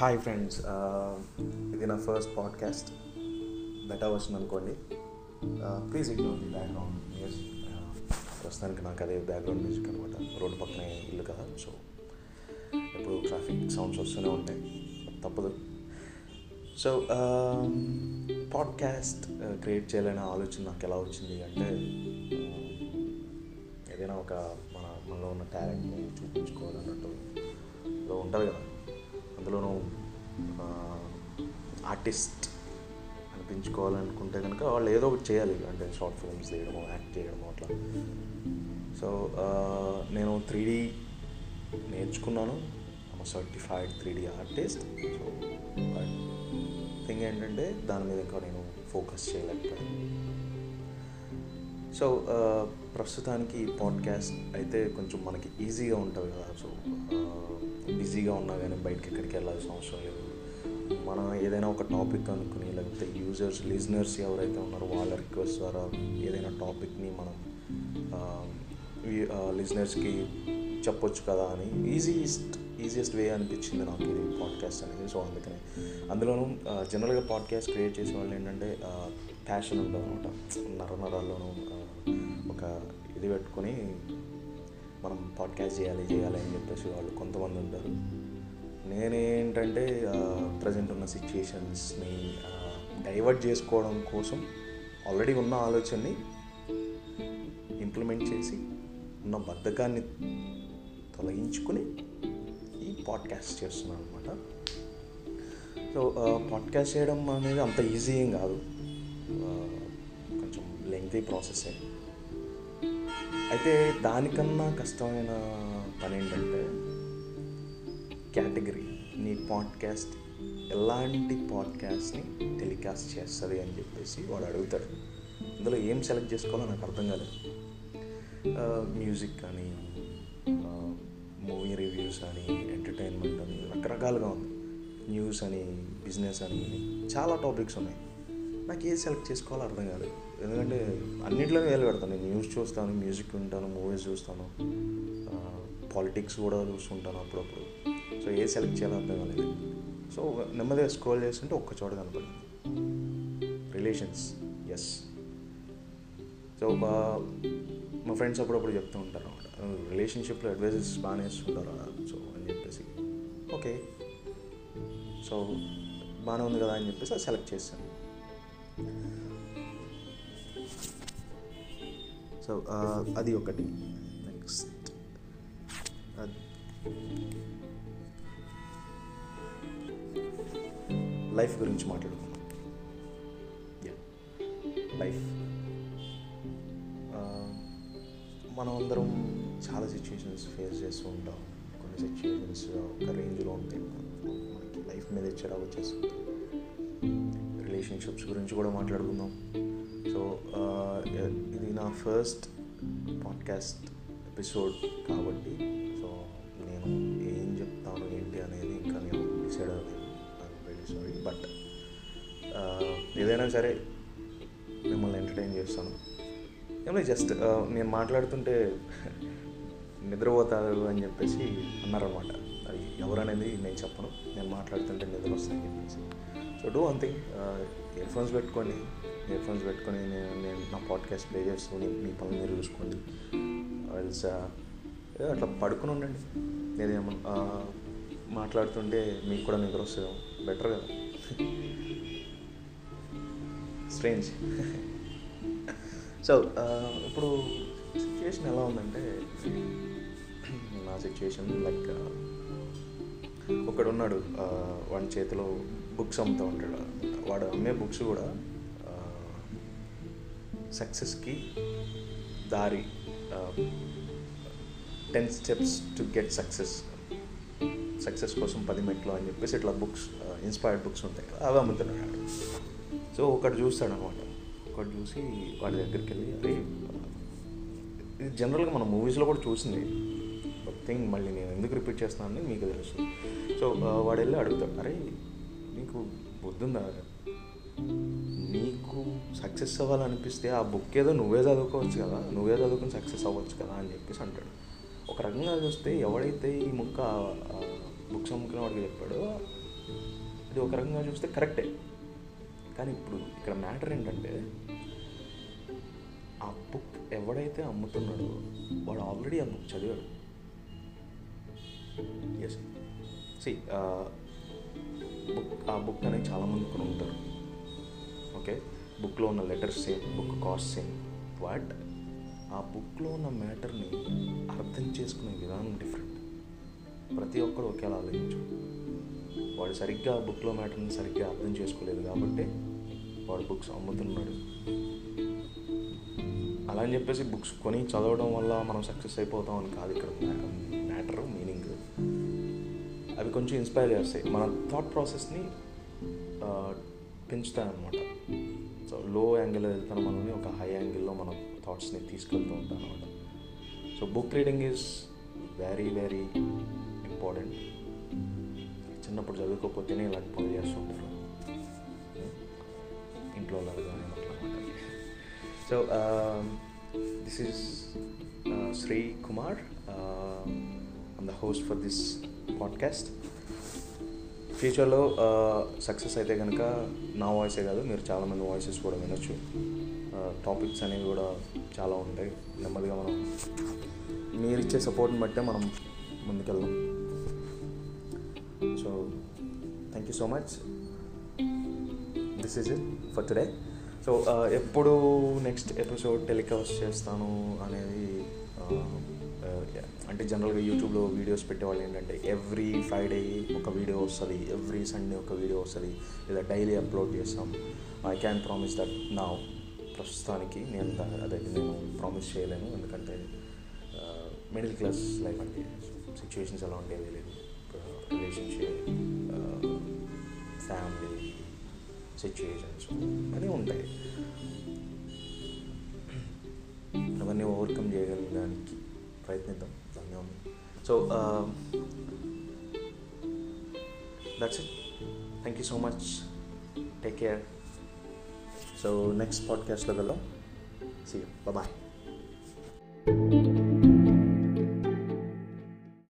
Hi friends uh, ఇది నా first podcast beta version అనుకోండి please ignore the background music ప్రస్తుతానికి నాకు అదే బ్యాక్గ్రౌండ్ మ్యూజిక్ అనమాట రోడ్డు పక్కనే ఇల్లు కదా సో ఇప్పుడు ట్రాఫిక్ సౌండ్స్ వస్తూనే ఉంటాయి. తప్పదు. సో పాడ్కాస్ట్ క్రియేట్ చేయాలనే ఆలోచన నాకు ఎలా వచ్చింది అంటే uh, ఏదైనా ఒక మన మనలో ఉన్న టాలెంట్ని చూపించుకోవాలన్నట్టు. ఉంటుంది కదా. అందులోనూ ఆర్టిస్ట్ అనిపించుకోవాలనుకుంటే కనుక వాళ్ళు ఏదో ఒకటి చేయాలి. అంటే షార్ట్ ఫిల్మ్స్ తీయడము యాక్ట్ చేయడము అట్లా. సో నేను త్రీ డీ నేర్చుకున్నాను. Certified three D artist so but thing ఏంటంటే దాని మీద ఇంకా నేను ఫోకస్ చేయలేకపోయాను. సో ప్రస్తుతానికి ఈ పాడ్కాస్ట్ అయితే కొంచెం మనకి ఈజీగా ఉంటుంది కదా. సో బిజీగా ఉన్నా కానీ బయటకి ఎక్కడికి వెళ్ళాల్సిన అవసరం లేదు. మనం ఏదైనా ఒక టాపిక్ అనుకుని లేకపోతే యూజర్స్ లిజనర్స్ ఎవరైతే ఉన్నారో వాళ్ళ రిక్వెస్ట్ ద్వారా ఏదైనా టాపిక్ని మనం లిజనర్స్కి చెప్పొచ్చు కదా అని ఈజీయెస్ట్ ఈజియెస్ట్ వే అనిపించింది నాకు ఇది పాడ్కాస్ట్ అనేది. సో అందుకని అందులోనూ జనరల్గా పాడ్కాస్ట్ క్రియేట్ చేసే వాళ్ళు ఏంటంటే ప్యాషన్ ఉంటుంది అనమాట నర నరాల్లోనూ ఒక ఇది పెట్టుకొని మనం పాడ్కాస్ట్ చేయాలి చేయాలి అని చెప్పేసి వాళ్ళు కొంతమంది ఉంటారు. నేనేంటంటే ప్రజెంట్ ఉన్న సిచ్యుయేషన్స్ని డైవర్ట్ చేసుకోవడం కోసం ఆల్రెడీ ఉన్న ఆలోచనని ఇంప్లిమెంట్ చేసి ఉన్న బద్ధకాన్ని తొలగించుకుని ఈ పాడ్కాస్ట్ చేస్తున్నాను అనమాట సో పాడ్కాస్ట్ చేయడం అనేది అంత ఈజీ ఏం కాదు. కొంచెం లెంగ్తీ ప్రాసెసే అయితే దానికన్నా కష్టమైన పని ఏంటంటే కేటగిరీ. నీ పాడ్కాస్ట్ ఎలాంటి పాడ్కాస్ట్ని టెలికాస్ట్ చేస్తుంది అని చెప్పేసి వాడు అడుగుతాడు. అందులో ఏం సెలెక్ట్ చేసుకోవాలో నాకు అర్థం కాలేదు. మ్యూజిక్ కానీ మూవీ రివ్యూస్ అని ఎంటర్టైన్మెంట్ అని రకరకాలుగా ఉంది. న్యూస్ అని బిజినెస్ అని చాలా టాపిక్స్ ఉన్నాయి. నాకు ఏది సెలెక్ట్ చేసుకోవాలో అర్థం కాలేదు. ఎందుకంటే అన్నింటిలో వేలు పెడతాను. నేను న్యూస్ చూస్తాను మ్యూజిక్ వింటాను మూవీస్ చూస్తాను పాలిటిక్స్ కూడా చూస్తుంటాను అప్పుడప్పుడు. సో ఏ సెలెక్ట్ చేయాలో అర్థం కాలేదు. సో నెమ్మదిగా స్క్రోల్ చేస్తుంటే ఒక్క చోట కనపడింది. రిలేషన్స్. ఎస్ సో మా ఫ్రెండ్స్ అప్పుడప్పుడు చెప్తూ ఉంటారు అనమాట రిలేషన్షిప్లో అడ్వైజెస్ బాగానే ఇస్తుంటారు సో అని చెప్పేసి. ఓకే. సో బాగానే ఉంది కదా? అని చెప్పేసి అది సెలెక్ట్ చేశాను. సో అది ఒకటి. నెక్స్ట్ లైఫ్ గురించి మాట్లాడుకుందాం. లైఫ్ మనం అందరం చాలా సిచ్యువేషన్స్ ఫేస్ చేస్తూ ఉంటాం. కొన్ని సిచ్యువేషన్స్ ఒక రేంజ్లో ఉంటాయి. మనకి లైఫ్ మీద చెడ వచ్చేస్తుంది రిలేషన్షిప్స్ గురించి కూడా మాట్లాడుకుందాం. సో uh, ఇది నా ఫస్ట్ పాడ్కాస్ట్ ఎపిసోడ్ కాబట్టి సో నేను ఏం చెప్తాను ఏంటి అనేది ఇంకా నేను డిసైడ్ అవ్వలేదు. వెరీ సారీ బట్ ఏదైనా సరే మిమ్మల్ని ఎంటర్టైన్ చేస్తాను. ఏమో జస్ట్ uh, నేను మాట్లాడుతుంటే నిద్రపోతారు అని చెప్పేసి అన్నారనమాట అది ఎవరనేది నేను చెప్పను. నేను మాట్లాడుతుంటే నిద్ర వస్తాయని చెప్పేసి. So do one thing ear phones పెట్టుకోండి. ఇయర్ ఫోన్స్ పెట్టుకొని నేను నేను నా పాడ్కాస్ట్ ప్లే చేస్తూ మీ పనులు మీరు చూసుకోండి. Uh, ఏదో అట్లా పడుకుని ఉండండి. ఏదేమో మాట్లాడుతుంటే మీకు కూడా నిద్ర వస్తుందేమో. బెటర్ కదా. స్ట్రేంజ్ సో uh, ఇప్పుడు సిచ్యువేషన్ ఎలా ఉందంటే నా సిచ్యువేషన్ లైక్ uh, ఒకడున్నాడు వాడి చేతిలో బుక్స్ అమ్ముతూ ఉంటాడు. వాడు అమ్మే బుక్స్ కూడా సక్సెస్కి దారి ten steps to get success success కోసం పది మెట్లు అని చెప్పేసి ఇట్లా బుక్స్ ఇన్స్పైర్డ్ బుక్స్ ఉంటాయి కదా అవి అమ్ముతున్నాడు సో ఒకటి చూస్తాడు అనమాట ఒకటి చూసి వాడి దగ్గరికి వెళ్ళి అరే ఇది జనరల్గా మన మూవీస్లో కూడా చూసింది. థింగ్ మళ్ళీ నేను ఎందుకు రిపీట్ చేస్తున్నానని మీకు తెలుసు. సో వాడు వెళ్ళి అడుగుతాడు అరే నీకు బుద్ధుందా? సక్సెస్ అవ్వాలనిపిస్తే ఆ బుక్ ఏదో నువ్వే చదువుకోవచ్చు కదా నువ్వే చదువుకుని సక్సెస్ అవ్వచ్చు కదా అని చెప్పేసి అంటాడు. ఒక రకంగా చూస్తే ఎవడైతే ఈ ముక్క బుక్స్ అమ్ముకునే వాడికి చెప్పాడో ఇది ఒక రకంగా చూస్తే కరెక్టే. కానీ ఇప్పుడు ఇక్కడ మ్యాటర్ ఏంటంటే ఆ బుక్ ఎవడైతే అమ్ముతున్నాడో వాడు ఆల్రెడీ ఆ బుక్ చదివాడు. ఎస్ సి బుక్ ఆ బుక్ అనేది చాలామంది కొని ఉంటారు ఓకే బుక్లో ఉన్న letters same book cost same but ఆ బుక్లో ఉన్న మ్యాటర్ని అర్థం చేసుకునే విధానం డిఫరెంట్. ప్రతి ఒక్కరు ఒకేలా ఆలోచించు. వాడు సరిగ్గా ఆ బుక్లో మ్యాటర్ని సరిగ్గా అర్థం చేసుకోలేదు కాబట్టి వాడు బుక్స్ అమ్ముతున్నాడు. అలా అని చెప్పేసి బుక్స్ కొని చదవడం వల్ల మనం సక్సెస్ అయిపోతాం అని కాదు ఇక్కడ మ్యాటర్ మీనింగ్. అవి కొంచెం ఇన్స్పైర్ చేస్తాయి. మన థాట్ ప్రాసెస్ని పెంచుతాయి అన్నమాట సో లో యాంగిల్లో వెళ్తాను మనల్ని ఒక హై యాంగిల్లో మన థాట్స్ని తీసుకెళ్తూ ఉంటాను అనమాట so book reading is very very important చిన్నప్పుడు చదువుకోకపోతేనే ఇలాంటి పనులు చేస్తూ ఉంటారు. ఇంట్లో కానీ so this is Sri Kumar I'm the host for this podcast ఫ్యూచర్లో సక్సెస్ అయితే కనుక నా వాయిసే కాదు మీరు చాలామంది వాయిసెస్ కూడా వినొచ్చు. టాపిక్స్ అనేవి కూడా చాలా ఉంటాయి. నెమ్మదిగా మనం మీరు ఇచ్చే సపోర్ట్ని బట్టే మనం ముందుకెళ్దాం. So thank you so much this is it for today so ఎప్పుడు నెక్స్ట్ ఎపిసోడ్ టెలికాస్ట్ చేస్తాను అనేది అంటే జనరల్గా యూట్యూబ్లో వీడియోస్ పెట్టేవాళ్ళు ఏంటంటే ఎవ్రీ ఫ్రైడే ఒక వీడియో వస్తుంది ఎవ్రీ సండే ఒక వీడియో వస్తుంది లేదా డైలీ అప్లోడ్ చేస్తాం. ఐ క్యాన్ ప్రామిస్ దట్ నా ప్రస్తుతానికి నేను అదైతే నేను ప్రామిస్ చేయలేను ఎందుకంటే మిడిల్ క్లాస్ లైఫ్ అంటే సిచ్యువేషన్స్ ఎలా ఉండేవి లేదు. రిలేషన్షిప్ ఫ్యామిలీ సిచ్యువేషన్స్ అన్నీ ఉంటాయి. అవన్నీ ఓవర్కమ్ చేయగలగడానికి ప్రయత్నిద్దాం. so um, that's it. Thank you so much. Take care. So next podcast level see you. Bye bye